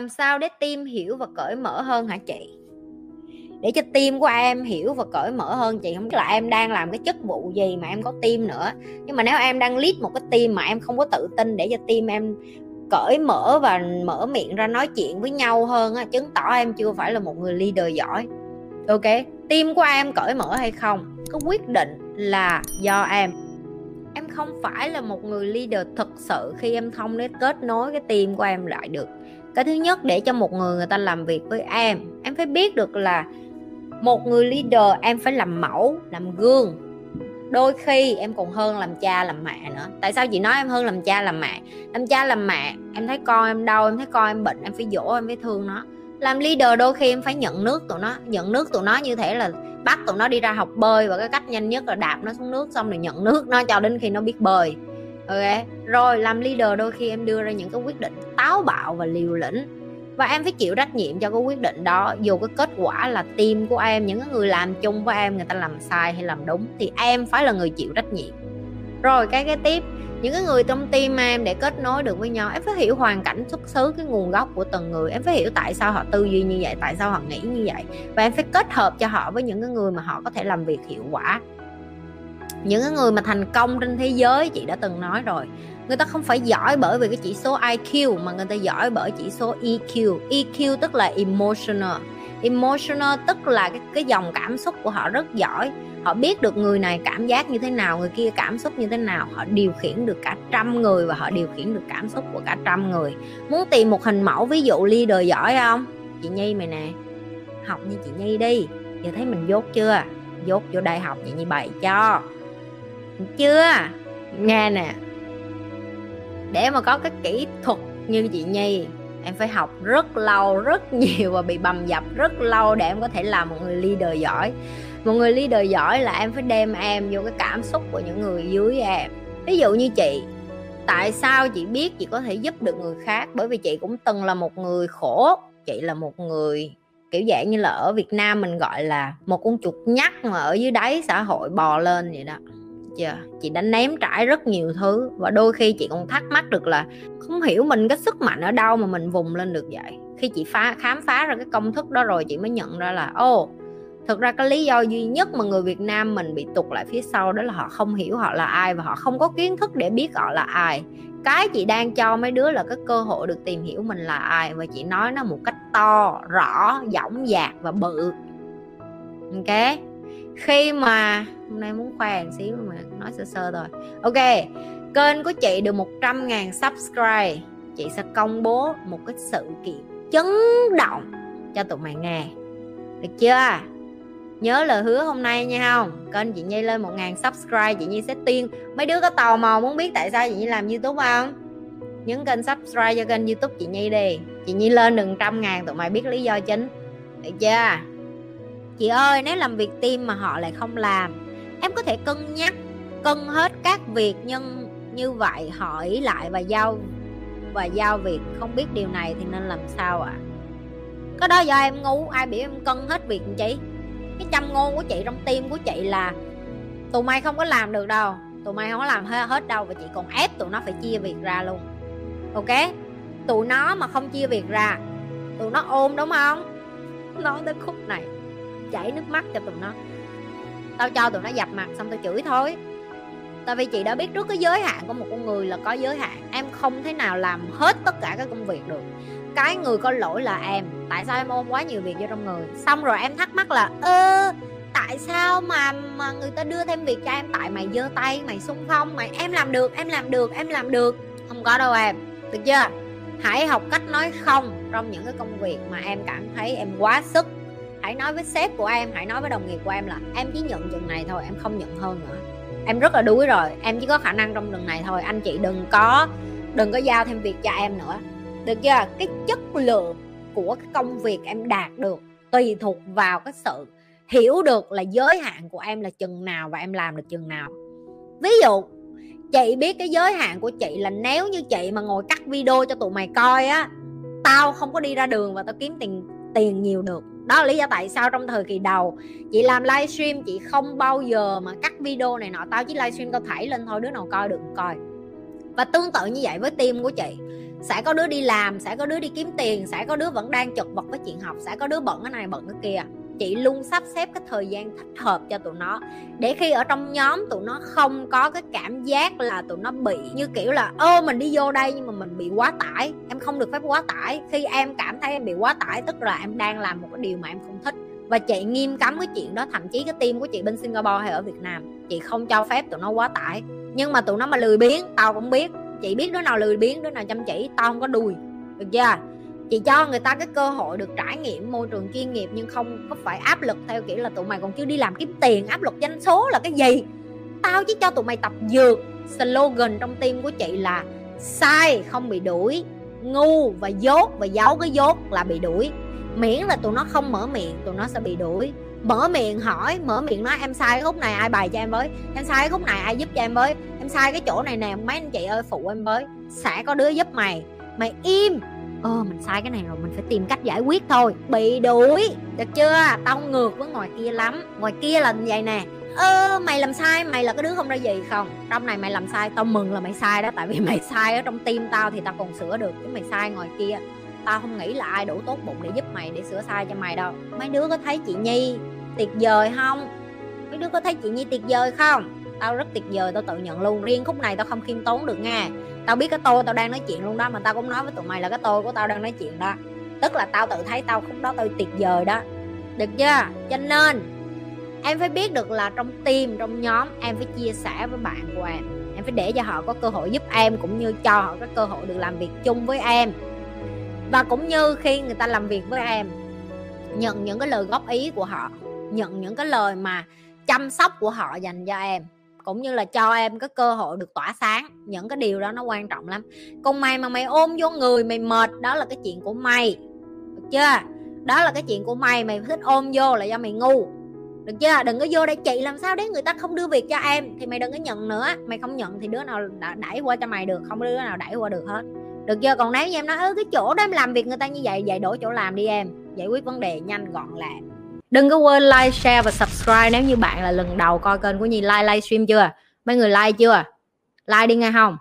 làm sao để tim hiểu và cởi mở hơn hả chị? Để cho tim của em hiểu và cởi mở hơn, chị, không biết là em đang làm cái chức vụ gì mà em có tim nữa. Nhưng mà nếu em đang lead một cái tim mà em không có tự tin để cho tim em cởi mở và mở miệng ra nói chuyện với nhau hơn á, chứng tỏ em chưa phải là một người leader giỏi. Ok, tim của em cởi mở hay không? Cái quyết định là do em. Em không phải là một người leader thực sự khi em không để kết nối cái tim của em lại được cái thứ nhất để cho một người người ta làm việc với em em phải biết được là một người leader em phải làm mẫu, làm gương. Đôi khi em còn hơn làm cha làm mẹ nữa. Tại sao chị nói em hơn làm cha làm mẹ? Làm cha làm mẹ, em thấy con em đau, em thấy con em bệnh, em phải dỗ, em phải thương nó. Làm leader đôi khi em phải nhận nước tụi nó, nhận nước tụi nó như thể là bắt tụi nó đi ra học bơi và cái cách nhanh nhất là đạp nó xuống nước xong rồi nhận nước nó cho đến khi nó biết bơi ok, rồi làm leader đôi khi em đưa ra những cái quyết định táo bạo và liều lĩnh. Và em phải chịu trách nhiệm cho cái quyết định đó, dù cái kết quả là team của em, những người làm chung với em, người ta làm sai hay làm đúng, thì em phải là người chịu trách nhiệm. Rồi cái cái tiếp, những cái người trong team em để kết nối được với nhau, em phải hiểu hoàn cảnh xuất xứ, cái nguồn gốc của từng người. Em phải hiểu tại sao họ tư duy như vậy, tại sao họ nghĩ như vậy. Và em phải kết hợp cho họ với những cái người mà họ có thể làm việc hiệu quả những người mà thành công trên thế giới, chị đã từng nói rồi. Người ta không phải giỏi bởi vì cái chỉ số IQ mà người ta giỏi bởi chỉ số EQ EQ tức là emotional. Emotional tức là cái cái dòng cảm xúc của họ rất giỏi. Họ biết được người này cảm giác như thế nào, người kia cảm xúc như thế nào. Họ điều khiển được cả trăm người và họ điều khiển được cảm xúc của cả trăm người. Muốn tìm một hình mẫu, ví dụ leader giỏi không? Chị nhi mày nè, học như chị nhi đi. Giờ thấy mình dốt chưa? Dốt vô đại học chị nhi bày cho chưa? Nghe nè. Để mà có cái kỹ thuật như chị nhi, em phải học rất lâu, rất nhiều và bị bầm dập rất lâu để em có thể làm một người leader giỏi. Một người leader giỏi là em phải đem em vô cái cảm xúc của những người dưới em. Ví dụ như chị, tại sao chị biết chị có thể giúp được người khác? Bởi vì chị cũng từng là một người khổ. Chị là một người kiểu dạng như là ở Việt Nam mình gọi là một con chuột nhắt mà ở dưới đáy xã hội bò lên vậy đó yeah, chị đã ném trải rất nhiều thứ và đôi khi chị còn thắc mắc được là không hiểu mình cái sức mạnh ở đâu mà mình vùng lên được vậy. Khi chị phá khám phá ra cái công thức đó rồi chị mới nhận ra là ô oh, thực ra cái lý do duy nhất mà người Việt Nam mình bị tụt lại phía sau đó là họ không hiểu họ là ai và họ không có kiến thức để biết họ là ai. Cái chị đang cho mấy đứa là cái cơ hội được tìm hiểu mình là ai và chị nói nó một cách to rõ dõng dạc và bự. Ok? Khi mà, hôm nay muốn khoe một xíu mà nói sơ sơ thôi. Ok, kênh của chị được 100 ngàn subscribe. Chị sẽ công bố một cái sự kiện chấn động cho tụi mày nghe. Được chưa? Nhớ lời hứa hôm nay nha, không? Kênh chị Nhi lên một ngàn subscribe, chị Nhi sẽ tiên mấy đứa có tò mò muốn biết tại sao chị Nhi làm youtube không? Nhấn kênh subscribe cho kênh youtube chị Nhi đi. Chị Nhi lên đừng trăm ngàn, tụi mày biết lý do chính. Được chưa? Chị ơi, nếu làm việc team mà họ lại không làm, em có thể cân nhắc, cân hết các việc nhưng như vậy hỏi lại và giao và giao việc. Không biết điều này thì nên làm sao ạ? À? có đó do em ngu, ai biểu em cân hết việc chị cái châm ngôn của chị trong tim của chị là tụi mày không có làm được đâu. Tụi mày không có làm hết đâu và chị còn ép tụi nó phải chia việc ra luôn. Ok? Tụi nó mà không chia việc ra, tụi nó ôm đúng không? Nói tới khúc này chảy nước mắt cho tụi nó. Tao cho tụi nó dập mặt xong tao chửi thôi. Tại vì chị đã biết trước cái giới hạn của một con người là có giới hạn. Em không thể nào làm hết tất cả các công việc được. Cái người có lỗi là em. Tại sao em ôm quá nhiều việc vô trong người? Xong rồi em thắc mắc là, ơ, tại sao mà mà người ta đưa thêm việc cho em? Tại mày giơ tay, mày xung phong, mày, em làm được, em làm được, em làm được. Không có đâu em. Được chưa? Hãy học cách nói không trong những cái công việc mà em cảm thấy em quá sức hãy nói với sếp của em, hãy nói với đồng nghiệp của em là em chỉ nhận chừng này thôi, em không nhận hơn nữa. Em rất là đuối rồi, em chỉ có khả năng trong lần này thôi. Anh chị đừng có đừng có giao thêm việc cho em nữa. Được chưa? Cái chất lượng của cái công việc em đạt được tùy thuộc vào cái sự hiểu được là giới hạn của em là chừng nào và em làm được chừng nào. Ví dụ, chị biết cái giới hạn của chị là nếu như chị mà ngồi cắt video cho tụi mày coi á, tao không có đi ra đường và tao kiếm tiền tiền nhiều được đó là lý do tại sao trong thời kỳ đầu, chị làm livestream, chị không bao giờ mà cắt video này nọ, tao chỉ livestream tao thảy lên thôi, đứa nào coi được coi. Và tương tự như vậy với team của chị. Sẽ có đứa đi làm, sẽ có đứa đi kiếm tiền, sẽ có đứa vẫn đang chật vật với chuyện học, sẽ có đứa bận cái này bận cái kia chị luôn sắp xếp cái thời gian thích hợp cho tụi nó. Để khi ở trong nhóm tụi nó không có cái cảm giác là tụi nó bị như kiểu là, ơ, mình đi vô đây nhưng mà mình bị quá tải, em không được phép quá tải. Khi em cảm thấy em bị quá tải, tức là em đang làm một cái điều mà em không thích. Và chị nghiêm cấm cái chuyện đó, thậm chí cái team của chị bên Singapore hay ở Việt Nam, chị không cho phép tụi nó quá tải. Nhưng mà tụi nó mà lười biếng, tao cũng biết, chị biết đứa nào lười biếng, đứa nào chăm chỉ, tao không có đùi, được chưa? Chị cho người ta cái cơ hội được trải nghiệm môi trường chuyên nghiệp nhưng không có phải áp lực theo kiểu là tụi mày còn chưa đi làm kiếm tiền, áp lực doanh số là cái gì? Tao chỉ cho tụi mày tập dược. Slogan trong tim của chị là sai, không bị đuổi. Ngu và dốt và giấu cái dốt là bị đuổi. Miễn là tụi nó không mở miệng, tụi nó sẽ bị đuổi. Mở miệng hỏi, mở miệng nói, em sai cái khúc này, ai bài cho em với? Em sai cái khúc này, ai giúp cho em với? Em sai cái chỗ này nè, mấy anh chị ơi, phụ em với. Sẽ có đứa giúp mày. Mày im ơ, mình sai cái này rồi, mình phải tìm cách giải quyết thôi. Bị đuổi, được chưa? Tao ngược với ngoài kia lắm. Ngoài kia là vậy nè. Ơ, mày làm sai, mày là cái đứa không ra gì không? Trong này mày làm sai, tao mừng là mày sai đó, tại vì mày sai ở trong tim tao thì tao còn sửa được chứ mày sai ngoài kia. Tao không nghĩ là ai đủ tốt bụng để giúp mày, để sửa sai cho mày đâu. Mấy đứa có thấy chị nhi tuyệt vời không? Mấy đứa có thấy chị nhi tuyệt vời không? Tao rất tuyệt vời, tao tự nhận luôn. Riêng khúc này tao không khiêm tốn được nha tao biết cái tôi tao đang nói chuyện luôn đó, mà tao cũng nói với tụi mày là cái tôi của tao đang nói chuyện đó. Tức là tao tự thấy tao khúc đó tao tuyệt vời đó. Được chưa? Cho nên, em phải biết được là trong team, trong nhóm, em phải chia sẻ với bạn của em. Em phải để cho họ có cơ hội giúp em, cũng như cho họ có cơ hội được làm việc chung với em. Và cũng như khi người ta làm việc với em, nhận những cái lời góp ý của họ, nhận những cái lời mà chăm sóc của họ dành cho em cũng như là cho em cái cơ hội được tỏa sáng. Những cái điều đó nó quan trọng lắm. Còn mày mà mày ôm vô người, mày mệt, đó là cái chuyện của mày. Được chưa? Đó là cái chuyện của mày mày thích ôm vô là do mày ngu. Được chưa? Đừng có vô đây chị, làm sao đấy người ta không đưa việc cho em? Thì mày đừng có nhận nữa. Mày không nhận thì đứa nào đẩy qua cho mày được, không đứa nào đẩy qua được hết. Được chưa? Còn nếu như em nói ừ cái chỗ đó em làm việc người ta như vậy vậy đổi chỗ làm đi em. Giải quyết vấn đề nhanh, gọn lẹ đừng có quên like, share và subscribe nếu như bạn là lần đầu coi kênh của nhi. Like, livestream chưa? Mấy người like chưa? Like đi nghe không?